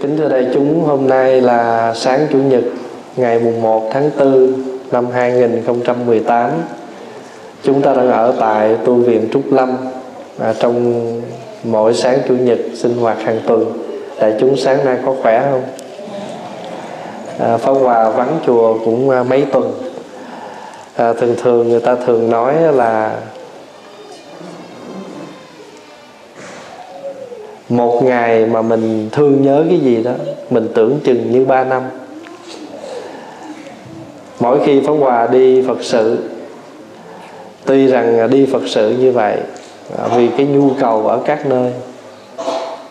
Kính thưa đại chúng, hôm nay là sáng Chủ nhật ngày mùng 1 tháng 4 năm 2018. Chúng ta đang ở tại tu viện Trúc Lâm à, trong mỗi sáng Chủ nhật sinh hoạt hàng tuần. Đại chúng sáng nay có khỏe không? À, Pháp Hòa vắng chùa cũng à, mấy tuần. À, thường thường người ta thường nói là một ngày mà mình thương nhớ cái gì đó, mình tưởng chừng như ba năm. Mỗi khi Pháp Hòa đi Phật sự, tuy rằng đi Phật sự như vậy à, vì cái nhu cầu ở các nơi,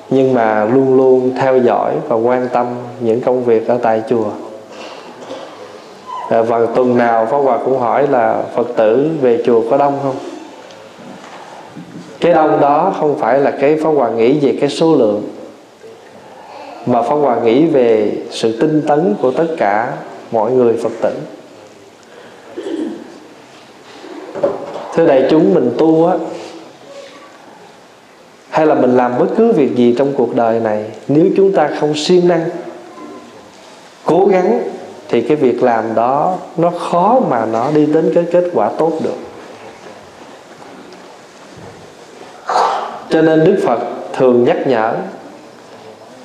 nhưng mà luôn luôn theo dõi và quan tâm những công việc ở tại chùa. À, và tuần nào Pháp Hòa cũng hỏi là Phật tử về chùa có đông không? Cái đông đó không phải là cái Pháp Hòa nghĩ về cái số lượng, mà Pháp Hòa nghĩ về sự tinh tấn của tất cả mọi người Phật tử. Thưa đại chúng, mình tu á, hay là mình làm bất cứ việc gì trong cuộc đời này, nếu chúng ta không siêng năng, cố gắng, thì cái việc làm đó nó khó mà nó đi đến cái kết quả tốt được. Cho nên đức phật thường nhắc nhở,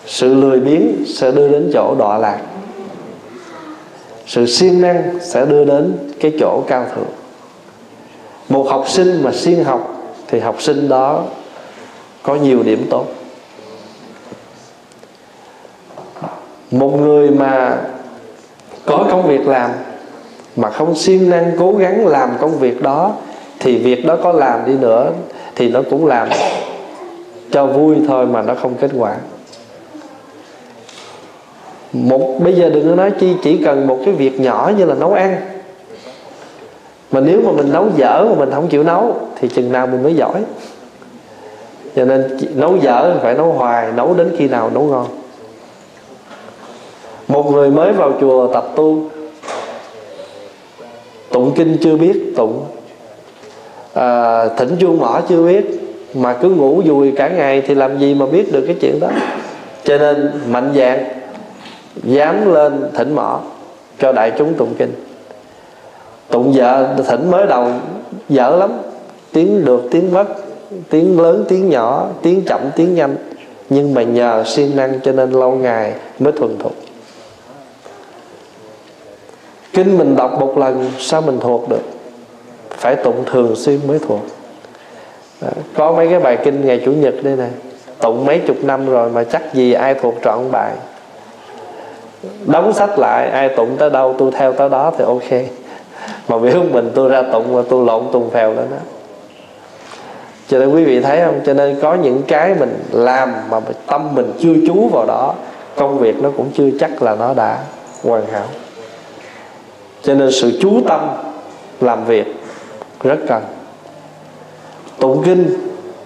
sự lười biếng sẽ đưa đến chỗ đọa lạc, sự siêng năng sẽ đưa đến cái chỗ cao thượng. Một học sinh mà siêng học thì học sinh đó có nhiều điểm tốt. Một người mà có công việc làm mà không siêng năng cố gắng làm công việc đó thì việc đó có làm đi nữa thì nó cũng làm cho vui thôi mà nó không kết quả. Một bây giờ đừng có nói chi chỉ cần một cái việc nhỏ như là nấu ăn. Mà nếu mà mình nấu dở mà mình không chịu nấu thì chừng nào mình mới giỏi. Cho nên nấu dở phải nấu hoài nấu đến khi nào nấu ngon. Một người mới vào chùa tập tu tụng kinh chưa biết tụng. À, thỉnh chuông mỏ chưa biết mà cứ ngủ vùi cả ngày thì làm gì mà biết được cái chuyện đó? Cho nên mạnh dạng, dám lên thỉnh mỏ cho đại chúng tụng kinh. Tụng vợ thỉnh mới đầu dở lắm. Tiếng được, tiếng mất, tiếng lớn, tiếng nhỏ, tiếng chậm, tiếng nhanh. Nhưng mà nhờ siêng năng cho nên lâu ngày mới thuần thục. Kinh mình đọc một lần, sao mình thuộc được? Phải tụng thường xuyên mới thuộc đó. có mấy cái bài kinh ngày chủ nhật đây nè. Tụng mấy chục năm rồi mà chắc gì ai thuộc trọn bài. Đóng sách lại, ai tụng tới đâu, tôi theo tới đó thì ok. Mà biểu mình tôi ra tụng và tôi lộn tùng phèo lên đó. Cho nên quý vị thấy không? Cho nên có những cái mình làm mà tâm mình chưa chú vào đó, công việc nó cũng chưa chắc là nó đã hoàn hảo. Cho nên sự chú tâm làm việc rất cần tụng kinh,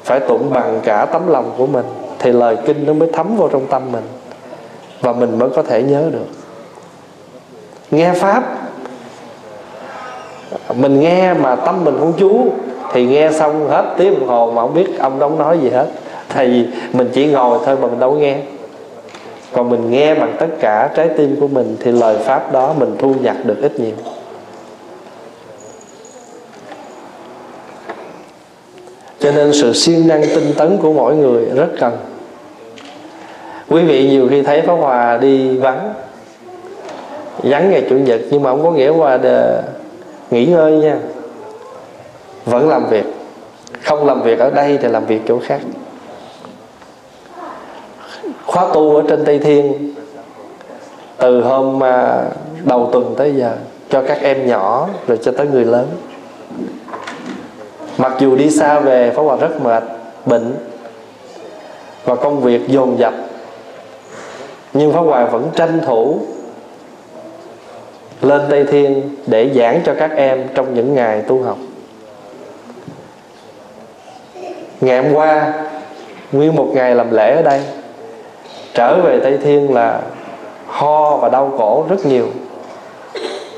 phải tụng bằng cả tấm lòng của mình, thì lời kinh nó mới thấm vào trong tâm mình, và mình mới có thể nhớ được. Nghe pháp, mình nghe mà tâm mình không chú, thì nghe xong hết tiếng đồng hồ mà không biết ông đóng nói gì hết. Thì mình chỉ ngồi thôi mà mình đâu nghe. Còn mình nghe bằng tất cả trái tim của mình, thì lời pháp đó mình thu nhặt được ít nhiều. Cho nên sự siêng năng tinh tấn của mỗi người rất cần. Quý vị nhiều khi thấy pháp hòa đi vắng vắng ngày chủ nhật nhưng mà không có nghĩa hòa đề nghỉ ngơi nha. Vẫn làm việc. Không làm việc ở đây thì làm việc chỗ khác. Khóa tu ở trên tây thiên, từ hôm à, đầu tuần tới giờ, cho các em nhỏ rồi cho tới người lớn mặc dù đi xa về, Pháp Hòa rất mệt, bệnh và công việc dồn dập. Nhưng Pháp Hòa vẫn tranh thủ lên Tây Thiên để giảng cho các em trong những ngày tu học. Ngày hôm qua, nguyên một ngày làm lễ ở đây. Trở về Tây Thiên là ho và đau cổ rất nhiều.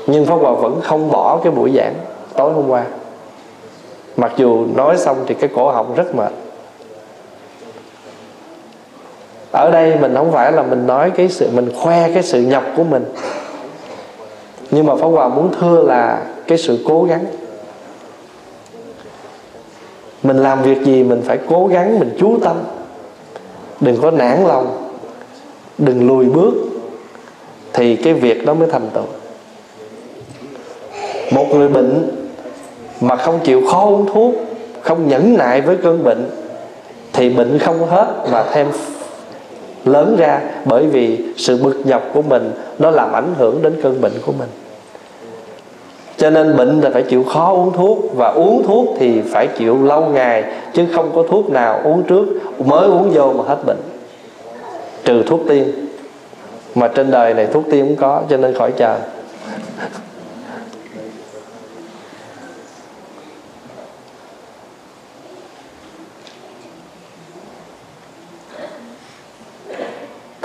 Nhưng Pháp Hòa vẫn không bỏ cái buổi giảng tối hôm qua mặc dù nói xong thì cái cổ họng rất mệt. Ở đây mình không phải là mình nói cái sự, mình khoe cái sự nhọc của mình. Nhưng mà pháp hòa muốn thưa là cái sự cố gắng. Mình làm việc gì mình phải cố gắng, mình chú tâm. Đừng có nản lòng. Đừng lùi bước. Thì cái việc đó mới thành tựu. Một người bệnh mà không chịu khó uống thuốc, không nhẫn nại với cơn bệnh, thì bệnh không hết mà thêm lớn ra bởi vì sự bực nhọc của mình nó làm ảnh hưởng đến cơn bệnh của mình. Cho nên bệnh là phải chịu khó uống thuốc và uống thuốc thì phải chịu lâu ngày, chứ không có thuốc nào uống trước mới uống vô mà hết bệnh. Trừ thuốc tiên. Mà trên đời này thuốc tiên cũng có, cho nên khỏi chờ.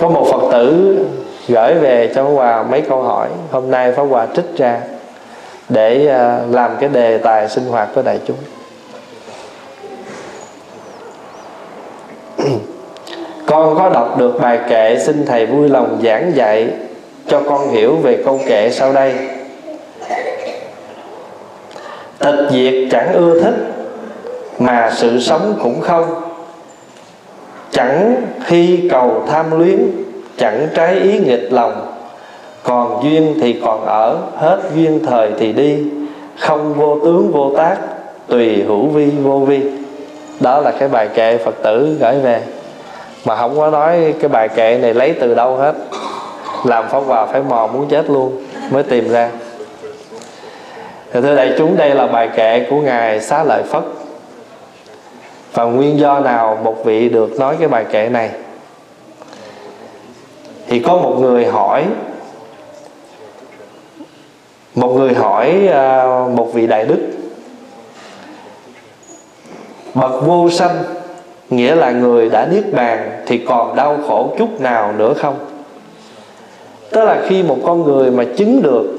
Có một phật tử gửi về cho Hòa mấy câu hỏi. Hôm nay Pháp Hòa trích ra để à, làm cái đề tài sinh hoạt với đại chúng. Con có đọc được bài kệ xin thầy vui lòng giảng dạy cho con hiểu về câu kệ sau đây. Tịch diệt chẳng ưa thích, mà sự sống cũng không. Chẳng khi cầu tham luyến, chẳng trái ý nghịch lòng. Còn duyên thì còn ở, hết duyên thời thì đi. Không vô tướng vô tác, tùy hữu vi vô vi. Đó là cái bài kệ phật tử gửi về. Mà không có nói cái bài kệ này lấy từ đâu hết. Làm pháp hòa phải mò muốn chết luôn, mới tìm ra. Thì thưa đại chúng, đây là bài kệ của ngài xá lợi phất và nguyên do nào một vị được nói cái bài kệ này? Thì có một người hỏi, một người hỏi à, một vị đại đức. Bậc vô sanh, nghĩa là người đã niết bàn thì còn đau khổ chút nào nữa không? Tức là khi một con người mà chứng được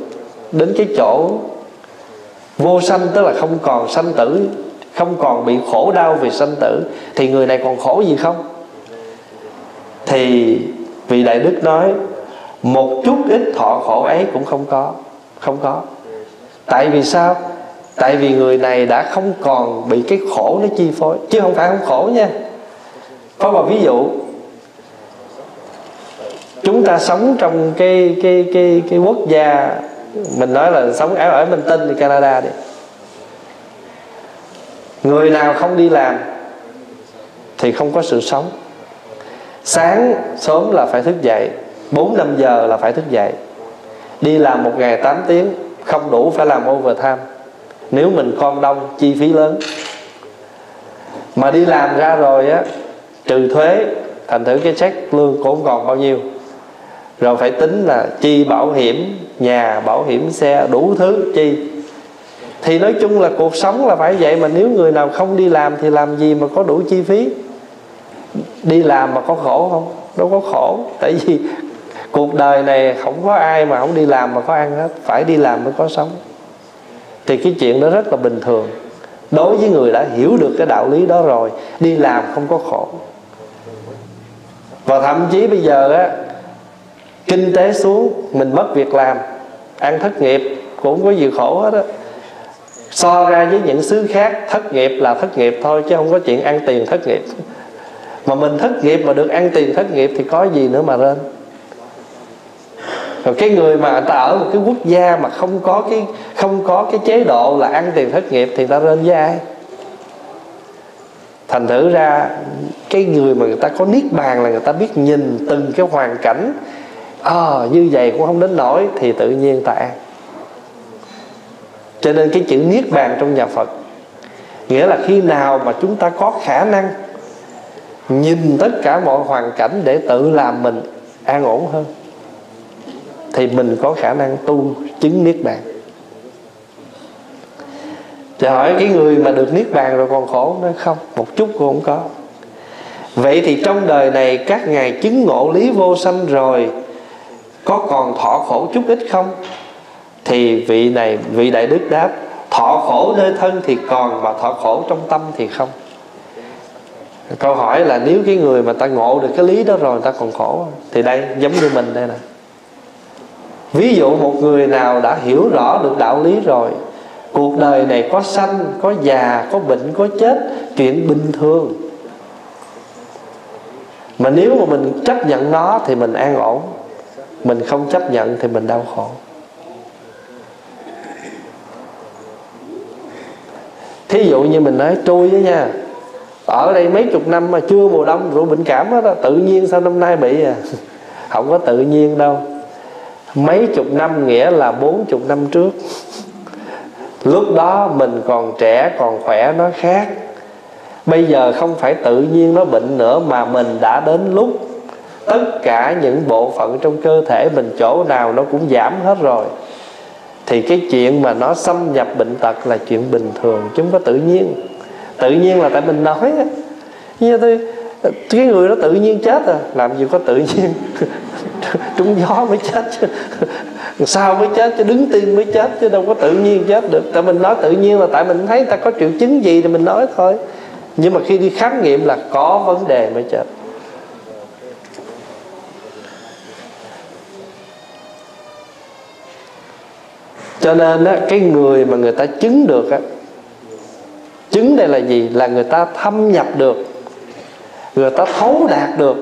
đến cái chỗ vô sanh, tức là không còn sanh tử không còn bị khổ đau vì sanh tử, thì người này còn khổ gì không? Thì vị đại đức nói, một chút ít thọ khổ ấy cũng không có không có. Tại vì sao? Tại vì người này đã không còn bị cái khổ nó chi phối, chứ không phải không khổ nha. Có một ví dụ, chúng ta sống trong cái cái cái cái quốc gia, mình nói là sống ở ở Minh Tinh thì Canada đi người nào không đi làm thì không có sự sống. Sáng sớm là phải thức dậy 4 năm giờ là phải thức dậy. Đi làm một ngày 8 tiếng, không đủ phải làm overtime. Nếu mình con đông, chi phí lớn. Mà đi làm ra rồi á, trừ thuế, thành thử cái check lương cũng còn bao nhiêu. Rồi phải tính là chi bảo hiểm, nhà, bảo hiểm xe, đủ thứ, chi thì nói chung là cuộc sống là phải vậy mà nếu người nào không đi làm thì làm gì mà có đủ chi phí? Đi làm mà có khổ không? Đâu có khổ. Tại vì cuộc đời này không có ai mà không đi làm mà có ăn hết. Phải đi làm mới có sống. Thì cái chuyện đó rất là bình thường. Đối với người đã hiểu được cái đạo lý đó rồi, đi làm không có khổ. Và thậm chí bây giờ á, kinh tế xuống, mình mất việc làm, ăn thất nghiệp cũng có gì khổ hết á so ra với những xứ khác thất nghiệp là thất nghiệp thôi chứ không có chuyện ăn tiền thất nghiệp. Mà mình thất nghiệp mà được ăn tiền thất nghiệp thì có gì nữa mà lên? Rồi cái người mà ta ở một cái quốc gia mà không có cái không có cái chế độ là ăn tiền thất nghiệp thì ta lên với ai? Thành thử ra cái người mà người ta có niết bàn là người ta biết nhìn từng cái hoàn cảnh. À, như vậy cũng không đến nổi thì tự nhiên ta ăn cho nên cái chữ niết bàn trong nhà phật nghĩa là khi nào mà chúng ta có khả năng nhìn tất cả mọi hoàn cảnh để tự làm mình an ổn hơn, thì mình có khả năng tu chứng niết bàn. Thì hỏi cái người mà được niết bàn rồi còn khổ nó không? Một chút cũng không có. Vậy thì trong đời này các ngài chứng ngộ lý vô sanh rồi có còn thọ khổ chút ít không? Thì vị này, vị đại đức đáp, thọ khổ nơi thân thì còn mà thọ khổ trong tâm thì không? Câu hỏi là nếu cái người mà ta ngộ được cái lý đó rồi, ta còn khổ thì đây, giống như mình đây nè. Ví dụ một người nào đã hiểu rõ được đạo lý rồi, cuộc đời này có sanh, có già, có bệnh, có chết, chuyện bình thường. Mà nếu mà mình chấp nhận nó thì mình an ổn, mình không chấp nhận thì mình đau khổ. Thí dụ như mình nói trôi đó nha ở đây mấy chục năm mà chưa mùa đông rồi bệnh cảm đó, tự nhiên sao năm nay bị à? Không có tự nhiên đâu. Mấy chục năm nghĩa là bốn chục năm trước. Lúc đó mình còn trẻ còn khỏe nó khác. Bây giờ không phải tự nhiên nó bệnh nữa mà mình đã đến lúc tất cả những bộ phận trong cơ thể mình chỗ nào nó cũng giảm hết rồi thì cái chuyện mà nó xâm nhập bệnh tật là chuyện bình thường, chứ không có tự nhiên. Tự nhiên là tại mình nói như tôi, cái người đó tự nhiên chết à. Làm gì có tự nhiên? Trúng gió mới chết chứ. Sao mới chết chứ? Đứng tim mới chết chứ, đâu có tự nhiên chết được. Tại mình nói tự nhiên là tại mình thấy ta có triệu chứng gì thì mình nói thôi. Nhưng mà khi đi khám nghiệm là có vấn đề mới chết. Cho nên á, cái người mà người ta chứng được á chứng đây là gì? Là người ta thâm nhập được người ta thấu đạt được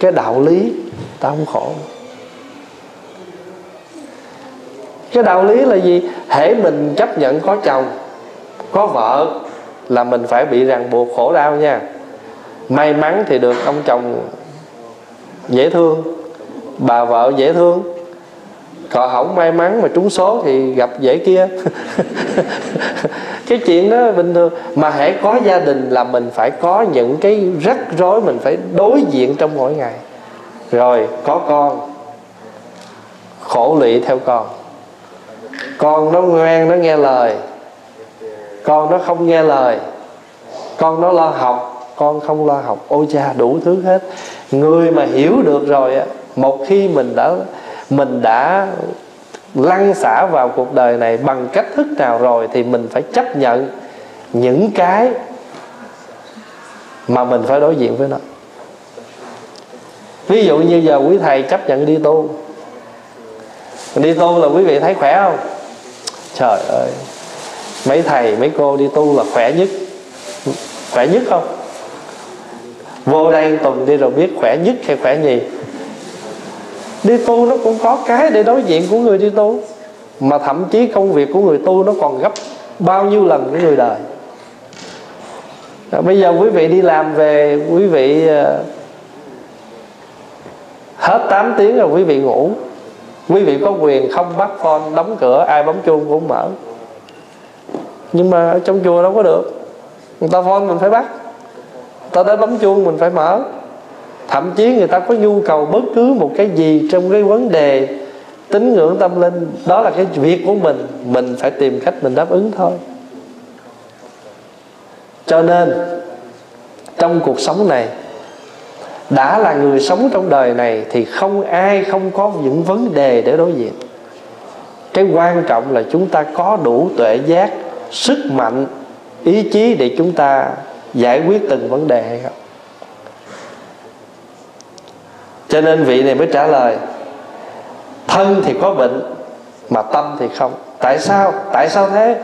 cái đạo lý ta không khổ. Cái đạo lý là gì? Hễ mình chấp nhận có chồng có vợ là mình phải bị ràng buộc khổ đau nha. May mắn thì được ông chồng dễ thương bà vợ dễ thương thọ hỏng may mắn mà trúng số thì gặp dễ kia. Cái chuyện đó bình thường. Mà hãy có gia đình là mình phải có những cái rắc rối, mình phải đối diện trong mỗi ngày. Rồi, có con. Khổ lụy theo con. Con nó ngoan, nó nghe lời. Con nó không nghe lời. Con nó lo học, con không lo học. Ôi cha, đủ thứ hết. Người mà hiểu được rồi á, một khi mình đã mình đã lăn xả vào cuộc đời này bằng cách thức nào rồi thì mình phải chấp nhận những cái mà mình phải đối diện với nó. Ví dụ như giờ quý thầy chấp nhận đi tu. Đi tu là quý vị thấy khỏe không? Trời ơi, mấy thầy, mấy cô đi tu là khỏe nhất. Khỏe nhất không? Vô đây tuần đi rồi biết khỏe nhất hay khỏe gì đi tu nó cũng có cái để đối diện của người đi tu. Mà thậm chí công việc của người tu nó còn gấp bao nhiêu lần của người đời. À, bây giờ quý vị đi làm về quý vị uh, hết 8 tiếng rồi quý vị ngủ. Quý vị có quyền không bắt phone đóng cửa ai bấm chuông cũng mở. Nhưng mà ở trong chùa đâu có được. Người ta phone mình phải bắt. Người ta đến bấm chuông mình phải mở thậm chí người ta có nhu cầu bất cứ một cái gì trong cái vấn đề tín ngưỡng tâm linh, đó là cái việc của mình mình phải tìm cách mình đáp ứng thôi. Cho nên, trong cuộc sống này, đã là người sống trong đời này thì không ai không có những vấn đề để đối diện. Cái quan trọng là chúng ta có đủ tuệ giác, sức mạnh, ý chí để chúng ta giải quyết từng vấn đề hay không cho nên vị này mới trả lời, thân thì có bệnh, mà tâm thì không. Tại sao? Tại sao thế?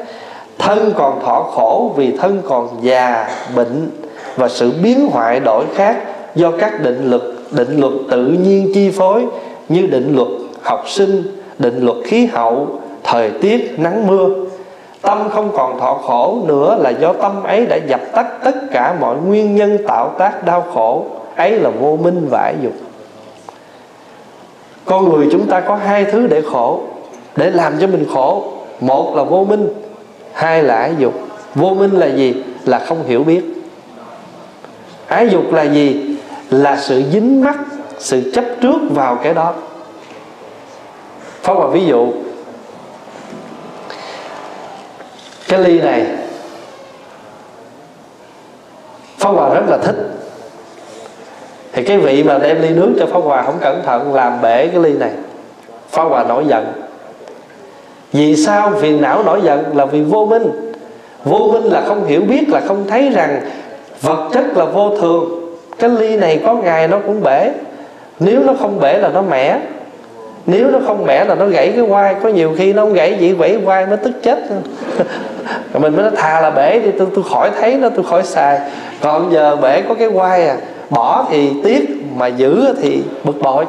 Thân còn thọ khổ vì thân còn già, bệnh và sự biến hoại đổi khác do các định luật định luật tự nhiên chi phối như định luật học sinh, định luật khí hậu, thời tiết, nắng mưa. Tâm không còn thọ khổ nữa là do tâm ấy đã dập tắt tất cả mọi nguyên nhân tạo tác đau khổ. Ấy là vô minh vãi dục con người chúng ta có hai thứ để khổ, để làm cho mình khổ. Một là vô minh, hai là ái dục. Vô minh là gì? Là không hiểu biết. Ái dục là gì? Là sự dính mắc, sự chấp trước vào cái đó. Phóng Hòa ví dụ. Cái ly này, phóng Hòa rất là thích thì cái vị mà đem ly nước cho Pháp Hòa không cẩn thận làm bể cái ly này. Pháp Hòa nổi giận. Vì sao? Phiền não nổi giận là vì vô minh. Vô minh là không hiểu biết, là không thấy rằng vật chất là vô thường. Cái ly này có ngày nó cũng bể. Nếu nó không bể là nó mẻ. Nếu nó không mẻ là nó gãy cái quai có nhiều khi nó không gãy vậy gãy quai mới tức chết. Mình mới nói, thà là bể thì tôi tôi khỏi thấy nó, tôi khỏi xài. Còn giờ bể có cái quai à bỏ thì tiếc, mà giữ thì bực bội.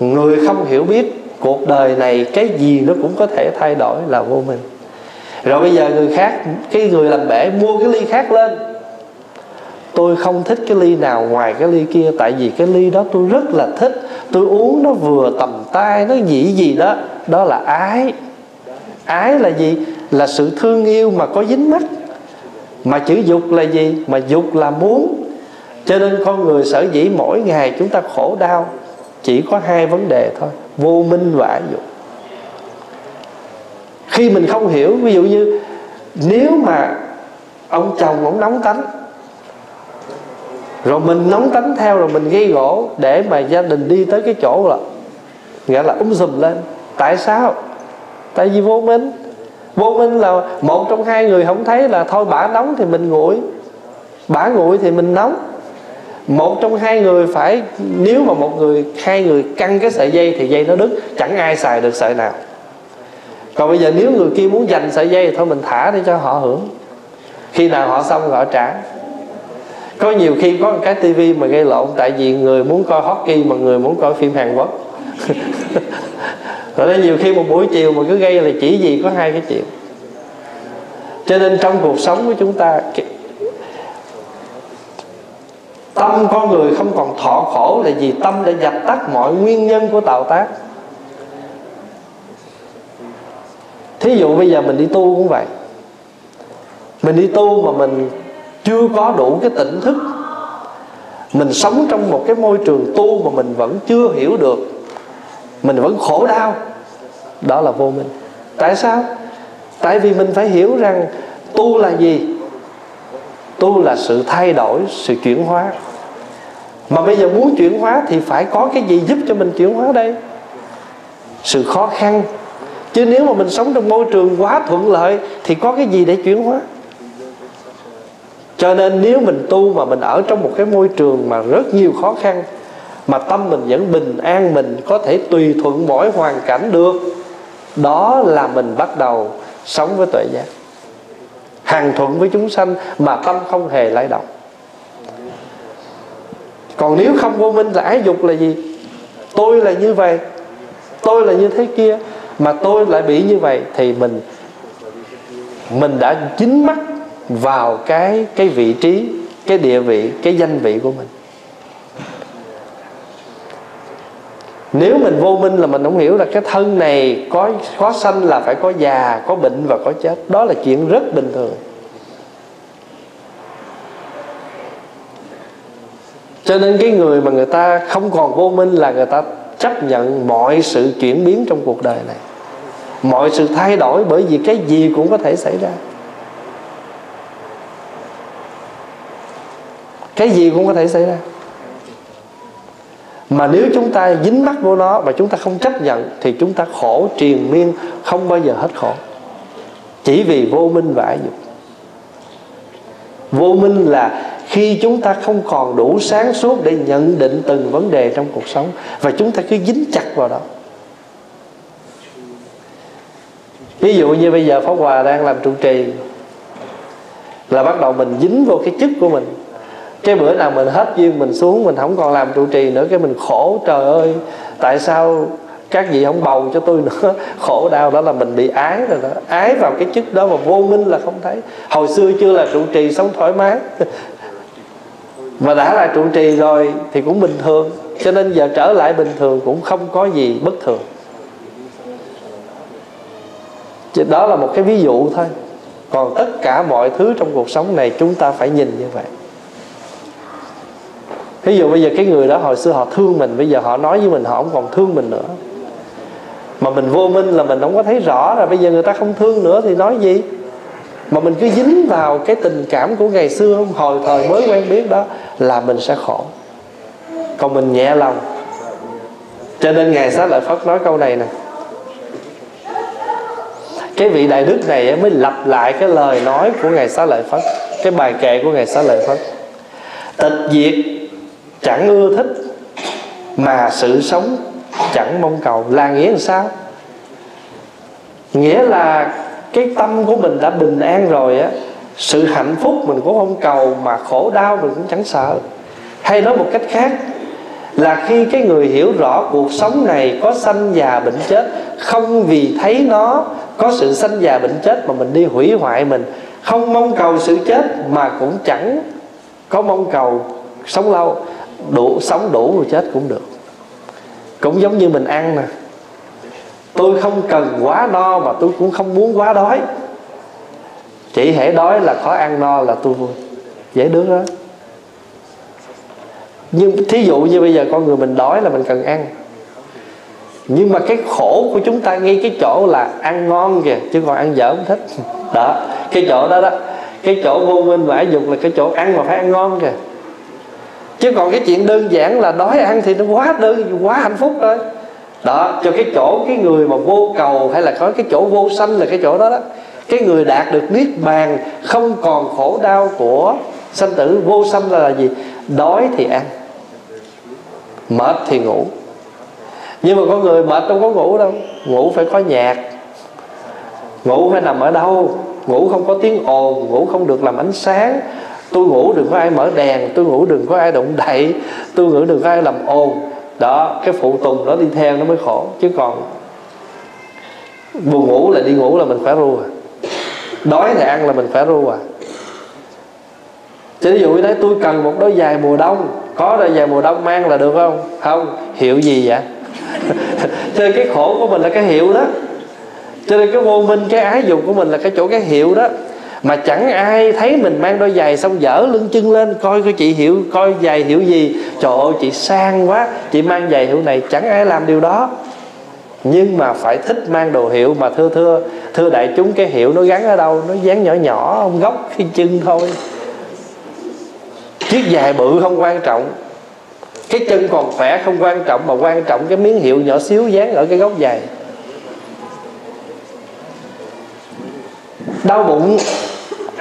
Người không hiểu biết cuộc đời này cái gì nó cũng có thể thay đổi là vô minh. Rồi bây giờ người khác, cái người làm bể mua cái ly khác lên. Tôi không thích cái ly nào ngoài cái ly kia, tại vì cái ly đó tôi rất là thích. Tôi uống nó vừa tầm tay, nó gì gì đó. Đó là ái. Ái là gì? Là sự thương yêu mà có dính mắt. Mà chữ dục là gì? Mà dục là muốn cho nên con người sở dĩ mỗi ngày chúng ta khổ đau chỉ có hai vấn đề thôi, vô minh và ái dục. Khi mình không hiểu, ví dụ như nếu mà ông chồng ông nóng tánh, rồi mình nóng tánh theo rồi mình gây gỗ để mà gia đình đi tới cái chỗ là, nghĩa là úng sùm lên. Tại sao? Tại vì vô minh. Vô minh là một trong hai người không thấy là thôi bả nóng thì mình nguội, bả nguội thì mình nóng một trong hai người phải, nếu mà một người, hai người căng cái sợi dây thì dây nó đứt, chẳng ai xài được sợi nào. Còn bây giờ nếu người kia muốn giành sợi dây thì thôi mình thả để cho họ hưởng. Khi nào họ xong họ trả. Có nhiều khi có một cái tivi mà gây lộn, tại vì người muốn coi hockey mà người muốn coi phim hàn quốc. Rồi nên nhiều khi một buổi chiều mà cứ gây là chỉ gì có hai cái chuyện. Cho nên trong cuộc sống của chúng ta tâm con người không còn thọ khổ là vì tâm đã dập tắt mọi nguyên nhân của tạo tác. Thí dụ bây giờ mình đi tu cũng vậy. Mình đi tu mà mình chưa có đủ cái tỉnh thức. Mình sống trong một cái môi trường tu mà mình vẫn chưa hiểu được. Mình vẫn khổ đau. Đó là vô minh. Tại sao? Tại vì mình phải hiểu rằng tu là gì? Tu là sự thay đổi, sự chuyển hóa. Mà bây giờ muốn chuyển hóa thì phải có cái gì giúp cho mình chuyển hóa đây? Sự khó khăn. Chứ nếu mà mình sống trong môi trường quá thuận lợi thì có cái gì để chuyển hóa? Cho nên nếu mình tu mà mình ở trong một cái môi trường mà rất nhiều khó khăn, mà tâm mình vẫn bình an, mình có thể tùy thuận mỗi hoàn cảnh được, đó là mình bắt đầu sống với tuệ giác hàng thuận với chúng sanh mà tâm không hề lay động. Còn nếu không vô minh là ái dục là gì? Tôi là như vậy, tôi là như thế kia, mà tôi lại bị như vậy thì mình mình đã chính mắt vào cái cái vị trí, cái địa vị, cái danh vị của mình. Nếu mình vô minh là mình không hiểu là cái thân này có có sanh là phải có già, có bệnh và có chết. Đó là chuyện rất bình thường. Cho nên cái người mà người ta không còn vô minh là người ta chấp nhận mọi sự chuyển biến trong cuộc đời này. Mọi sự thay đổi bởi vì cái gì cũng có thể xảy ra. Cái gì cũng có thể xảy ra mà nếu chúng ta dính mắc vô nó và chúng ta không chấp nhận, thì chúng ta khổ, triền miên, không bao giờ hết khổ. Chỉ vì vô minh và ái dục. Vô minh là khi chúng ta không còn đủ sáng suốt để nhận định từng vấn đề trong cuộc sống, và chúng ta cứ dính chặt vào đó. Ví dụ như bây giờ pháp hòa đang làm trụ trì, là bắt đầu mình dính vô cái chức của mình cái bữa nào mình hết duyên mình xuống, mình không còn làm trụ trì nữa, cái mình khổ, trời ơi. Tại sao các vị không bầu cho tôi nữa? Khổ đau đó là mình bị ái rồi đó. Ái vào cái chức đó mà vô minh là không thấy. Hồi xưa chưa là trụ trì sống thoải mái. Mà đã là trụ trì rồi thì cũng bình thường. Cho nên giờ trở lại bình thường cũng không có gì bất thường. Chứ đó là một cái ví dụ thôi. Còn tất cả mọi thứ trong cuộc sống này chúng ta phải nhìn như vậy ví dụ bây giờ cái người đó hồi xưa họ thương mình, bây giờ họ nói với mình họ không còn thương mình nữa. Mà mình vô minh là mình không có thấy rõ rồi bây giờ người ta không thương nữa thì nói gì? Mà mình cứ dính vào cái tình cảm của ngày xưa hồi thời mới quen biết đó, là mình sẽ khổ. Còn mình nhẹ lòng. Cho nên ngài xá lợi phất nói câu này nè. Cái vị đại đức này mới lặp lại cái lời nói của ngài xá lợi phất, cái bài kệ của ngài xá lợi phất. Tịch diệt chẳng ưa thích, mà sự sống chẳng mong cầu. Là nghĩa làm sao? Nghĩa là cái tâm của mình đã bình an rồi á, sự hạnh phúc mình cũng không cầu mà khổ đau mình cũng chẳng sợ. Hay nói một cách khác, là khi cái người hiểu rõ cuộc sống này có sanh già bệnh chết, không vì thấy nó có sự sanh già bệnh chết mà mình đi hủy hoại mình, không mong cầu sự chết mà cũng chẳng có mong cầu sống lâu đủ, sống đủ rồi chết cũng được. Cũng giống như mình ăn nè. Tôi không cần quá no mà tôi cũng không muốn quá đói. Chỉ hễ đói là khó ăn no là tôi vui. Dễ đứa đó. Nhưng thí dụ như bây giờ con người mình đói là mình cần ăn. Nhưng mà cái khổ của chúng ta ngay cái chỗ là ăn ngon kìa, chứ còn ăn dở không thích. Đó, cái chỗ đó đó. Cái chỗ vô minh và dục là cái chỗ ăn mà phải ăn ngon kìa chứ còn cái chuyện đơn giản là đói ăn thì nó quá đơn quá hạnh phúc thôi. Đó cho cái chỗ cái người mà vô cầu hay là có cái chỗ vô sanh là cái chỗ đó đó cái người đạt được niết bàn không còn khổ đau của sanh tử vô sanh là, gì? Đói thì ăn mệt thì ngủ. Nhưng mà con người mệt đâu có ngủ đâu ngủ phải có nhạc ngủ phải nằm ở đâu ngủ không có tiếng ồn ngủ không được làm ánh sáng tôi ngủ đừng có ai mở đèn, tôi ngủ đừng có ai động đậy, tôi ngủ đừng có ai làm ồn. Đó, cái phụ tùng đó đi theo nó mới khổ, chứ còn buồn ngủ là đi ngủ là mình phải ru à. Đói thì ăn là mình phải ru à. Chứ ví dụ như thế tôi cần một đôi giày mùa đông, có đôi giày mùa đông mang là được không? Không. Hiệu gì vậy? Cho nên cái khổ của mình là cái hiệu đó. Cho nên cái vô minh, cái ái dục của mình là cái chỗ cái hiệu đó mà chẳng ai thấy mình mang đôi giày xong dở lưng chân lên, coi coi chị hiểu coi giày hiểu gì. Trời ơi, chị sang quá, chị mang giày hiệu này, chẳng ai làm điều đó. Nhưng mà phải thích mang đồ hiệu mà thưa thưa thưa đại chúng, cái hiệu nó gắn ở đâu? Nó dán nhỏ nhỏ, ông góc cái chân thôi. Chiếc giày bự không quan trọng. Cái chân còn khỏe không quan trọng, mà quan trọng cái miếng hiệu nhỏ xíu dán ở cái góc giày. Đau bụng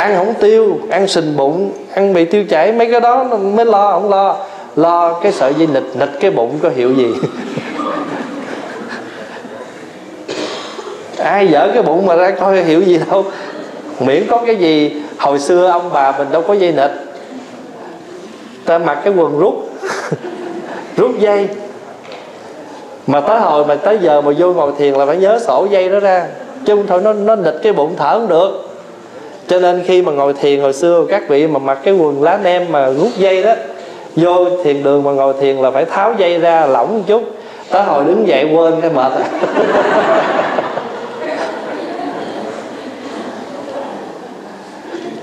ăn không tiêu, ăn sình bụng, ăn bị tiêu chảy, mấy cái đó mới lo, không lo. Lo cái sợi dây nịch nịch cái bụng có hiệu gì? Ai dở cái bụng mà ra coi hiểu gì đâu. Miễn có cái gì, hồi xưa ông bà mình đâu có dây nịch. Ta mặc cái quần rút rút dây. Mà tới hồi mà tới giờ mà vô ngồi thiền là phải nhớ sổ dây đó ra. Chứ không thôi, nó nó nịch cái bụng thở không được cho nên khi mà ngồi thiền, hồi xưa các vị mà mặc cái quần lá nem mà rút dây đó, vô thiền đường mà ngồi thiền là phải tháo dây ra lỏng một chút. Tới hồi đứng dậy quên cái mệt.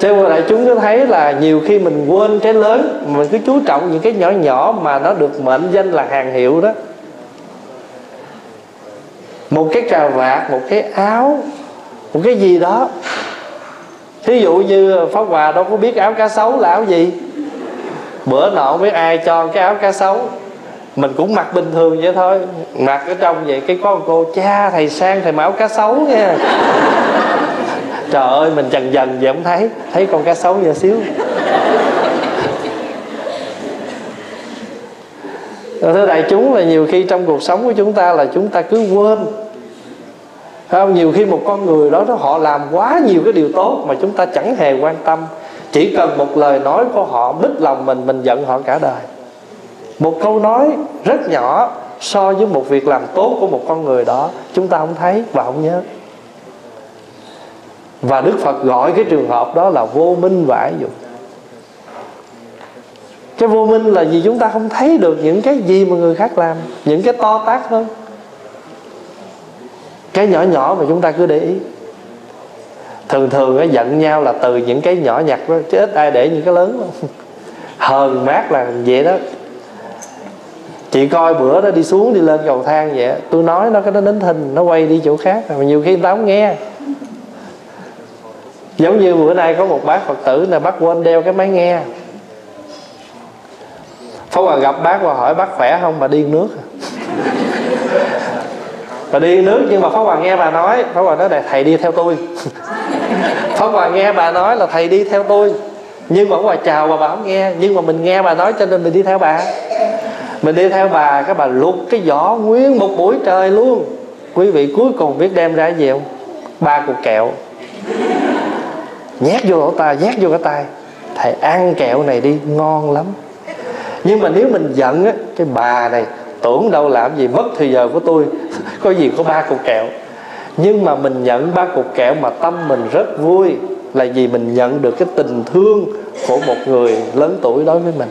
Thế rồi đại chúng có thấy là nhiều khi mình quên cái lớn, mình cứ chú trọng những cái nhỏ nhỏ mà nó được mệnh danh là hàng hiệu đó. Một cái cà vạt, một cái áo, một cái gì đó thí dụ như pháp hòa đâu có biết áo cá sấu là áo gì. Bữa nọ không biết ai cho cái áo cá sấu. Mình cũng mặc bình thường vậy thôi. Mặc ở trong vậy cái con cô, cha, thầy sang thầy máu cá sấu nha. Trời ơi, mình dần dần vậy không thấy. Thấy con cá sấu nhỏ xíu. Thưa đại chúng là nhiều khi trong cuộc sống của chúng ta là chúng ta cứ quên không? Nhiều khi một con người đó họ làm quá nhiều cái điều tốt mà chúng ta chẳng hề quan tâm. Chỉ cần một lời nói của họ, bích lòng mình mình giận họ cả đời. Một câu nói rất nhỏ so với một việc làm tốt của một con người đó, chúng ta không thấy và không nhớ. Và đức phật gọi cái trường hợp đó là vô minh và ái dục. Cái vô minh là gì? Chúng ta không thấy được những cái gì mà người khác làm, những cái to tát hơn cái nhỏ nhỏ mà chúng ta cứ để ý. Thường thường ấy, giận nhau là từ những cái nhỏ nhặt đó chứ ít ai để những cái lớn hờn mát là vậy đó. Chị coi bữa đó đi xuống đi lên cầu thang vậy tôi nói nó cái nó đến thình nó quay đi chỗ khác mà nhiều khi tao không nghe. Giống như bữa nay có một bác phật tử là bác quên đeo cái máy nghe. Phó Hòa gặp bác và hỏi bác khỏe không mà điên nước à? Bà đi nước nhưng mà Pháp Hòa nghe bà nói Pháp Hòa nói là thầy đi theo tôi. Pháp Hòa nghe bà nói là thầy đi theo tôi. Nhưng mà bà chào bà bà không nghe nhưng mà mình nghe bà nói cho nên mình đi theo bà. Mình đi theo bà các bà lục cái vỏ nguyên một buổi trời luôn. Quý vị cuối cùng biết đem ra gì không? Ba cục kẹo. Nhét vô lỗ tai nhét vô cái tay thầy ăn kẹo này đi ngon lắm. Nhưng mà nếu mình giận á cái bà này tưởng đâu làm gì mất thời giờ của tôi, có gì có ba cục kẹo. Nhưng mà mình nhận ba cục kẹo mà tâm mình rất vui, là vì mình nhận được cái tình thương của một người lớn tuổi đối với mình.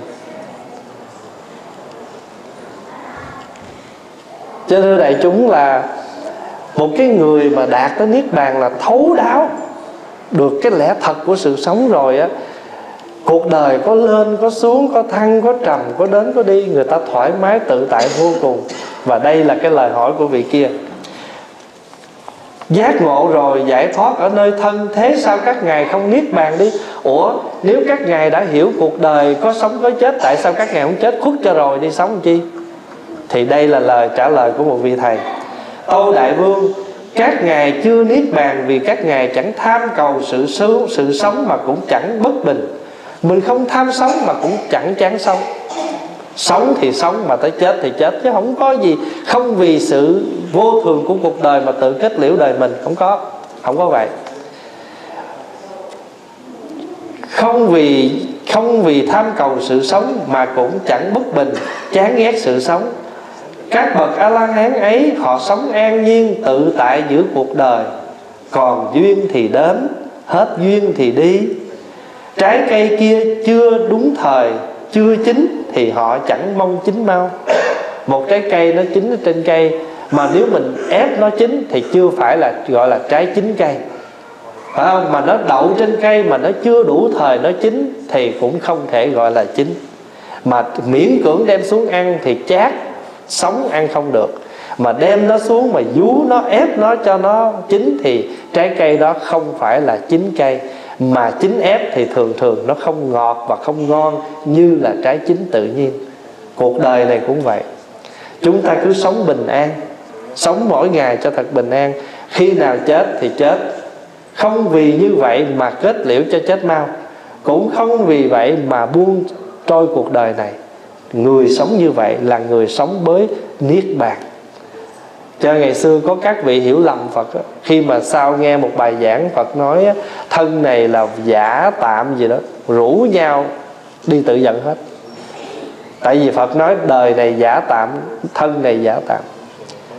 Cho nên đại chúng là một cái người mà đạt tới niết bàn là thấu đáo được cái lẽ thật của sự sống rồi á cuộc đời có lên, có xuống, có thăng, có trầm, có đến, có đi, người ta thoải mái, tự tại, vô cùng. Và đây là cái lời hỏi của vị kia. Giác ngộ rồi, giải thoát ở nơi thân. Thế sao các ngài không niết bàn đi? Ủa, nếu các ngài đã hiểu cuộc đời có sống, có chết, tại sao các ngài không chết? Khuất cho rồi, đi sống chi? Thì đây là lời trả lời của một vị thầy. Tâu đại vương, các ngài chưa niết bàn vì các ngài chẳng tham cầu sự sống sự sống mà cũng chẳng bất bình mình không tham sống mà cũng chẳng chán sống. Sống thì sống mà tới chết thì chết, chứ không có gì, không vì sự vô thường của cuộc đời mà tự kết liễu đời mình, không có không có vậy. Không vì không vì tham cầu sự sống mà cũng chẳng bất bình, chán ghét sự sống. Các bậc a la hán ấy, họ sống an nhiên, tự tại giữa cuộc đời. Còn duyên thì đến, hết duyên thì đi trái cây kia chưa đúng thời, chưa chín thì họ chẳng mong chín mau. Một trái cây nó chín ở trên cây, mà nếu mình ép nó chín thì chưa phải là, gọi là trái chín cây. Phải không? Mà nó đậu trên cây mà nó chưa đủ thời nó chín thì cũng không thể gọi là chín. Mà miễn cưỡng đem xuống ăn thì chát, sống ăn không được. Mà đem nó xuống mà vú nó, ép nó cho nó chín thì trái cây đó không phải là chín cây mà chín ép thì thường thường nó không ngọt và không ngon như là trái chín tự nhiên. Cuộc đời này cũng vậy. Chúng ta cứ sống bình an, sống mỗi ngày cho thật bình an. Khi nào chết thì chết. Không vì như vậy mà kết liễu cho chết mau. Cũng không vì vậy mà buông trôi cuộc đời này. Người sống như vậy là người sống với niết bàn cho ngày xưa có các vị hiểu lầm Phật đó. khi mà sau nghe một bài giảng Phật nói thân này là giả tạm gì đó, rủ nhau đi tự giận hết. Tại vì Phật nói đời này giả tạm, thân này giả tạm.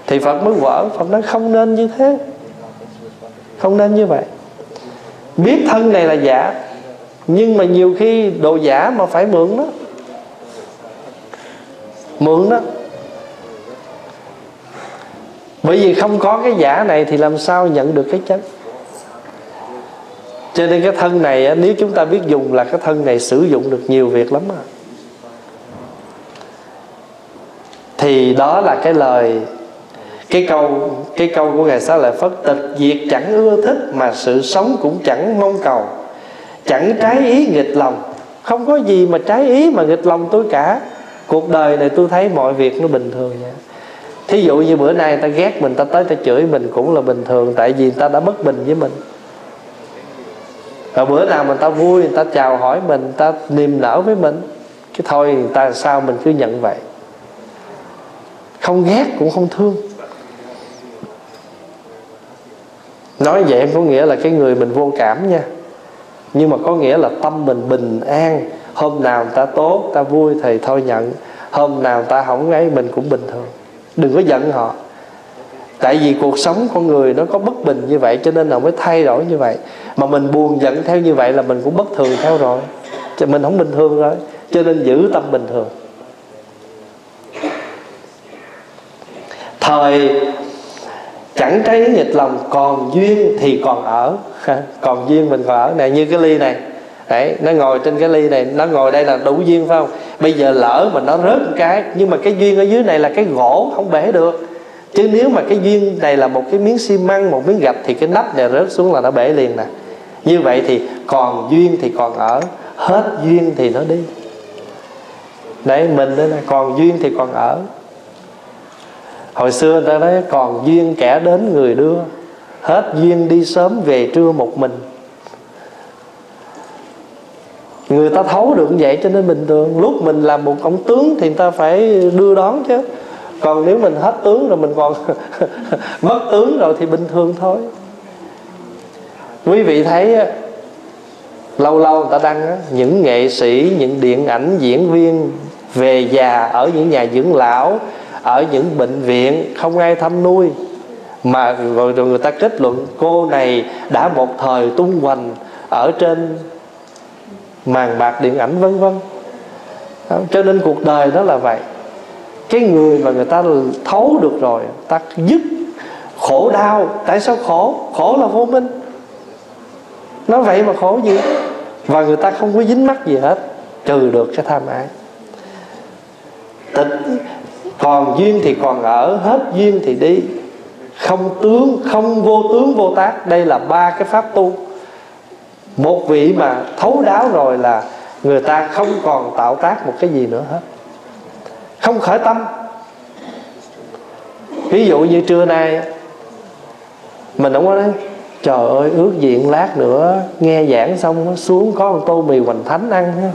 Thì Phật mới vỡ, Phật nói không nên như thế. Không nên như vậy. Biết thân này là giả, nhưng mà nhiều khi đồ giả mà phải mượn đó. Mượn đó bởi vì không có cái giả này thì làm sao nhận được cái chánh cho nên cái thân này nếu chúng ta biết dùng là cái thân này sử dụng được nhiều việc lắm à thì đó là cái lời, cái câu cái câu của ngài xá lợi phất, tịch diệt chẳng ưa thích mà sự sống cũng chẳng mong cầu. Chẳng trái ý nghịch lòng. Không có gì mà trái ý mà nghịch lòng tôi cả. Cuộc đời này tôi thấy mọi việc nó bình thường nha thí dụ như bữa nay ta ghét mình ta tới ta chửi mình cũng là bình thường tại vì ta đã bất bình với mình rồi bữa nào mình ta vui người ta chào hỏi mình ta niềm nở với mình cái thôi người ta sao mình cứ nhận vậy không ghét cũng không thương nói vậy em có nghĩa là cái người mình vô cảm nha nhưng mà có nghĩa là tâm mình bình an hôm nào người ta tốt ta vui thì thôi nhận hôm nào người ta không ấy mình cũng bình thường đừng có giận họ. Tại vì cuộc sống con người nó có bất bình như vậy, cho nên là mới thay đổi như vậy. Mà mình buồn giận theo như vậy là mình cũng bất thường theo rồi. Cho mình không bình thường rồi. Cho nên giữ tâm bình thường. Thời chẳng trái nghịch lòng, còn duyên thì còn ở. Còn duyên mình còn ở. Này như cái ly này đấy, nó ngồi trên cái ly này, nó ngồi đây là đủ duyên phải không? Bây giờ lỡ mà nó rớt một cái, nhưng mà cái duyên ở dưới này là cái gỗ không bể được. Chứ nếu mà cái duyên này là một cái miếng xi măng, một miếng gạch thì cái nắp này rớt xuống là nó bể liền nè. Như vậy thì còn duyên thì còn ở, hết duyên thì nó đi. Đấy, mình đây là còn duyên thì còn ở. Hồi xưa người ta nói, còn duyên kẻ đến người đưa, hết duyên đi sớm về trưa một mình người ta thấu được như vậy cho nên bình thường. Lúc mình làm một ông tướng thì người ta phải đưa đón chứ. Còn nếu mình hết tướng rồi mình còn mất tướng rồi thì bình thường thôi. Quý vị thấy lâu lâu người ta đăng những nghệ sĩ những điện ảnh diễn viên về già ở những nhà dưỡng lão ở những bệnh viện không ai thăm nuôi. Mà rồi, rồi người ta kết luận cô này đã một thời tung hoành ở trên màn bạc điện ảnh, vân vân. Cho nên cuộc đời đó là vậy. Cái người mà người ta thấu được rồi, ta dứt khổ đau. Tại sao khổ? Khổ là vô minh. Nó vậy mà khổ gì? Và người ta không có dính mắc gì hết, trừ được cái tham ái. Tịch còn duyên thì còn ở, hết duyên thì đi. Không tướng, không vô tướng, vô tác. Đây là ba cái pháp tu một vị mà thấu đáo rồi là người ta không còn tạo tác một cái gì nữa hết. Không khởi tâm. Ví dụ như trưa nay, mình không có nói, trời ơi, ước diện lát nữa nghe giảng xong xuống có một tô mì hoành thánh ăn ha.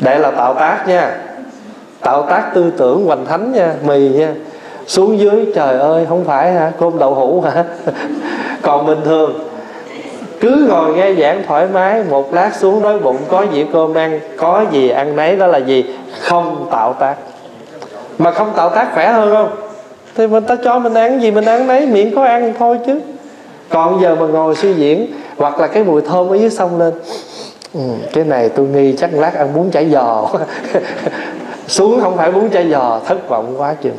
Để là tạo tác nha. Tạo tác tư tưởng hoành thánh nha, mì nha. Xuống dưới, trời ơi, không phải hả? Cơm đậu hũ hả? Còn bình thường cứ ngồi nghe giảng thoải mái một lát xuống đói bụng có dĩa cơm ăn có gì ăn nấy đó là gì? Không tạo tác. Mà không tạo tác khỏe hơn không? Thì mình ta cho mình ăn gì mình ăn nấy miệng có ăn thôi chứ. Còn giờ mà ngồi suy diễn hoặc là cái mùi thơm ở dưới sông lên. Ừ, cái này tôi nghi chắc lát ăn bún chả giò. Xuống không phải bún chả giò thất vọng quá chừng.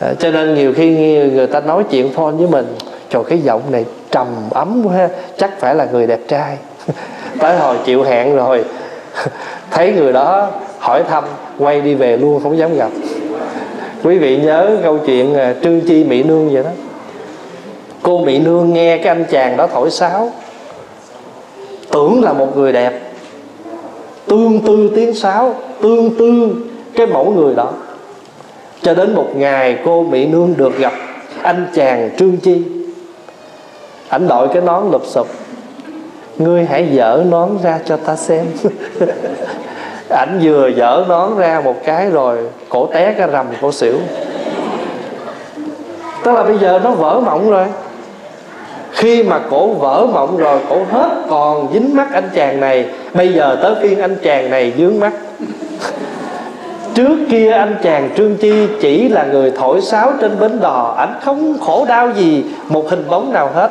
À, cho nên nhiều khi người ta nói chuyện phone với mình trời cái giọng này trầm ấm quá. Chắc phải là người đẹp trai. Tới hồi chịu hẹn rồi, thấy người đó hỏi thăm, quay đi về luôn, không dám gặp. Quý vị nhớ câu chuyện à, trương chi mỹ nương vậy đó. Cô mỹ nương nghe cái anh chàng đó thổi sáo. Tưởng là một người đẹp. Tương tư tiếng sáo, tương tư cái mẫu người đó. Cho đến một ngày cô mỹ nương được gặp anh chàng trương chi ảnh đội cái nón lụp sụp. Ngươi hãy dở nón ra cho ta xem. Ảnh vừa dở nón ra một cái rồi, cổ té cái rầm cổ xỉu. Tức là bây giờ nó vỡ mộng rồi. Khi mà cổ vỡ mộng rồi, cổ hết còn dính mắt anh chàng này, bây giờ tới phiên anh chàng này dướng mắt. Trước kia anh chàng trương chi chỉ là người thổi sáo trên bến đò, ảnh không khổ đau gì một hình bóng nào hết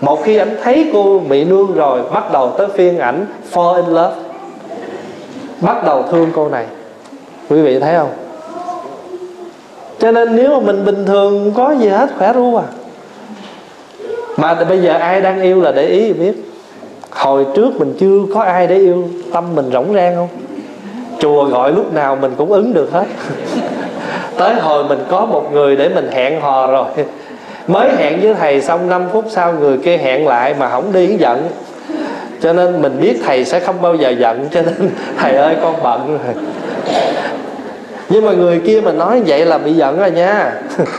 một khi ảnh thấy cô mỹ nương rồi, bắt đầu tới phiên ảnh fall in love. Bắt đầu thương cô này. Quý vị thấy không? Cho nên nếu mà mình bình thường có gì hết, khỏe ru à. Mà bây giờ ai đang yêu là để ý biết. Hồi trước mình chưa có ai để yêu, tâm mình rỗng rang không? Chùa gọi lúc nào mình cũng ứng được hết. Tới hồi mình có một người để mình hẹn hò rồi mới hẹn với thầy xong 5 phút sau người kia hẹn lại mà không đi giận. Cho nên mình biết thầy sẽ không bao giờ giận, cho nên thầy ơi, con bận. Rồi nhưng mà người kia mà nói vậy là bị giận rồi nha.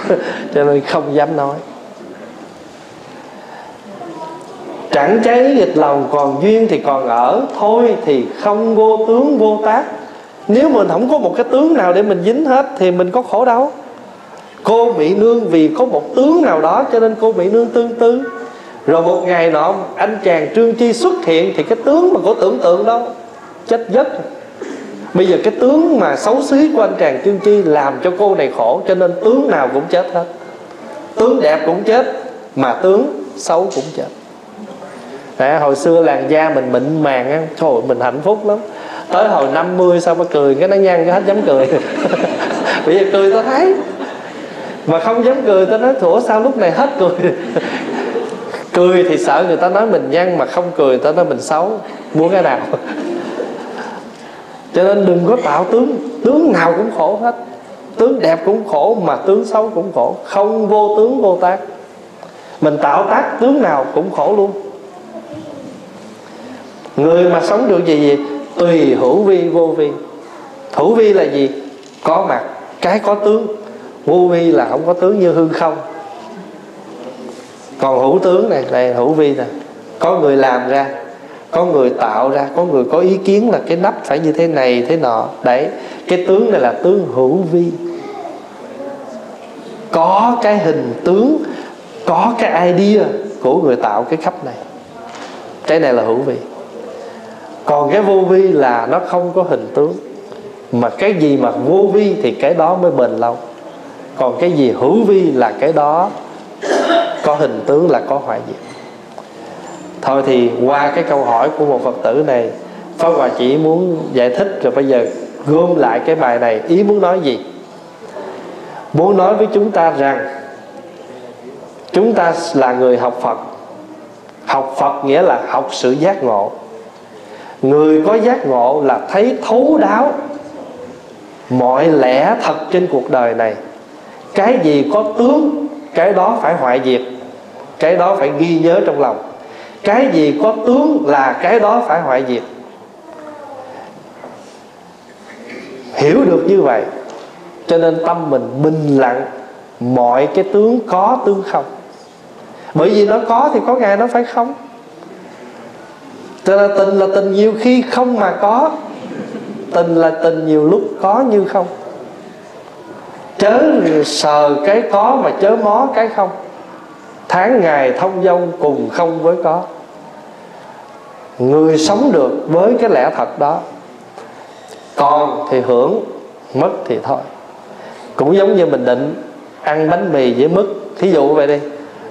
Cho nên không dám nói. Chẳng cháy nghịch lòng, còn duyên thì còn ở. Thôi thì không vô tướng vô tác. Nếu mình không có một cái tướng nào để mình dính hết thì mình có khổ đâu cô mỹ nương vì có một tướng nào đó cho nên cô mỹ nương tương tư. Rồi một ngày nọ anh chàng trương chi xuất hiện thì cái tướng mà cô tưởng tượng đó chết giấc. Bây giờ cái tướng mà xấu xí của anh chàng trương chi làm cho cô này khổ cho nên tướng nào cũng chết hết. Tướng đẹp cũng chết mà tướng xấu cũng chết. À, hồi xưa làn da mình mịn màng á trời mình hạnh phúc lắm. Tới hồi 50 sao mà cười cái nó nhăn cái hết dám cười. Bây giờ cười tao thấy mà không dám cười, tao nói, thủa, sao lúc này hết cười? Cười thì sợ người ta nói mình nhăn, mà không cười người ta nói mình xấu. Muốn cái nào? Cho nên đừng có tạo tướng. Tướng nào cũng khổ hết. Tướng đẹp cũng khổ, mà tướng xấu cũng khổ. Không vô tướng, vô tác. Mình tạo tác, tướng nào cũng khổ luôn. Người mà sống được gì gì? Tùy hữu vi, vô vi. Hữu vi là gì? Có mặt. Cái có tướng vô vi là không có tướng như hư không. Còn hữu tướng này này hữu vi nè. Có người làm ra, có người tạo ra, có người có ý kiến là cái nắp phải như thế này, thế nọ. Đấy, cái tướng này là tướng hữu vi. Có cái hình tướng, có cái idea của người tạo cái khắp này. Cái này là hữu vi. Còn cái vô vi là nó không có hình tướng. Mà cái gì mà vô vi thì cái đó mới bền lâu còn cái gì hữu vi là cái đó, có hình tướng là có hoại diệt. Thôi thì qua cái câu hỏi của một phật tử này, pháp hòa chỉ muốn giải thích rồi bây giờ gom lại cái bài này, ý muốn nói gì? Muốn nói với chúng ta rằng, chúng ta là người học phật. Học phật nghĩa là học sự giác ngộ. Người có giác ngộ là thấy thấu đáo mọi lẽ thật trên cuộc đời này cái gì có tướng, cái đó phải hoại diệt, cái đó phải ghi nhớ trong lòng. Cái gì có tướng là cái đó phải hoại diệt. Hiểu được như vậy, cho nên tâm mình bình lặng, mọi cái tướng có tướng không. Bởi vì nó có thì có ngày nó phải không. Cho nên tình là tình nhiều khi không mà có, tình là tình nhiều lúc có như không chớ sờ cái có mà chớ mó cái không. Tháng ngày thông dông cùng không với có. Người sống được với cái lẽ thật đó. Còn thì hưởng, mất thì thôi. Cũng giống như mình định ăn bánh mì với mứt. Thí dụ vậy đi.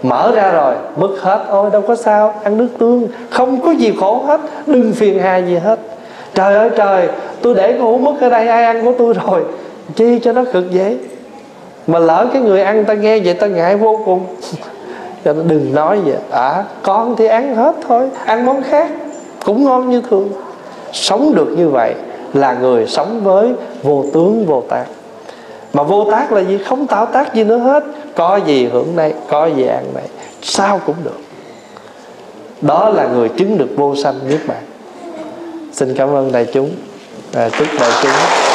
Mở ra rồi, mứt hết. Ôi, đâu có sao. Ăn nước tương, không có gì khổ hết. Đừng phiền hà gì hết. Trời ơi, trời. Tôi để con hũ mứt ở đây, ai ăn của tôi rồi? Chi cho nó cực dễ? Mà lỡ cái người ăn ta nghe vậy ta ngại vô cùng. Cho nó đừng nói vậy. À con thì ăn hết thôi ăn món khác cũng ngon như thường. Sống được như vậy là người sống với vô tướng vô tác. Mà vô tác là gì? Không tạo tác gì nữa hết. Có gì hưởng đây có gì ăn này. Sao cũng được. Đó là người chứng được vô sanh niết bàn. Xin cảm ơn đại chúng. À, chúc đại chúng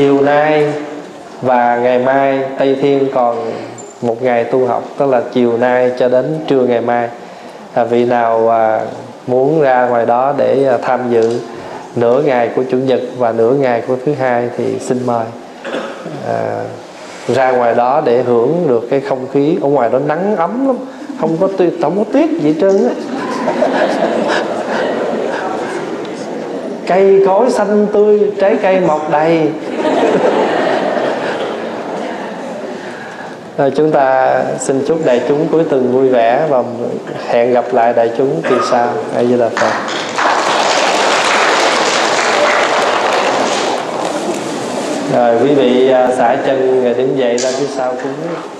chiều nay và ngày mai tây thiên còn một ngày tu học tức là chiều nay cho đến trưa ngày mai. À, vị nào à, muốn ra ngoài đó để à, tham dự nửa ngày của chủ nhật và nửa ngày của thứ hai thì xin mời. À, ra ngoài đó để hưởng được cái không khí. Ở ngoài đó nắng ấm lắm không có tuyết không có tuyết gì trơn á. Cây cối xanh tươi trái cây mọc đầy Ờ, chúng ta xin chúc đại chúng cuối tuần vui vẻ và hẹn gặp lại đại chúng kỳ sau. A Di Đà Phật. Rồi quý vị à, xả chân rồi đứng dậy ra phía sau cúng.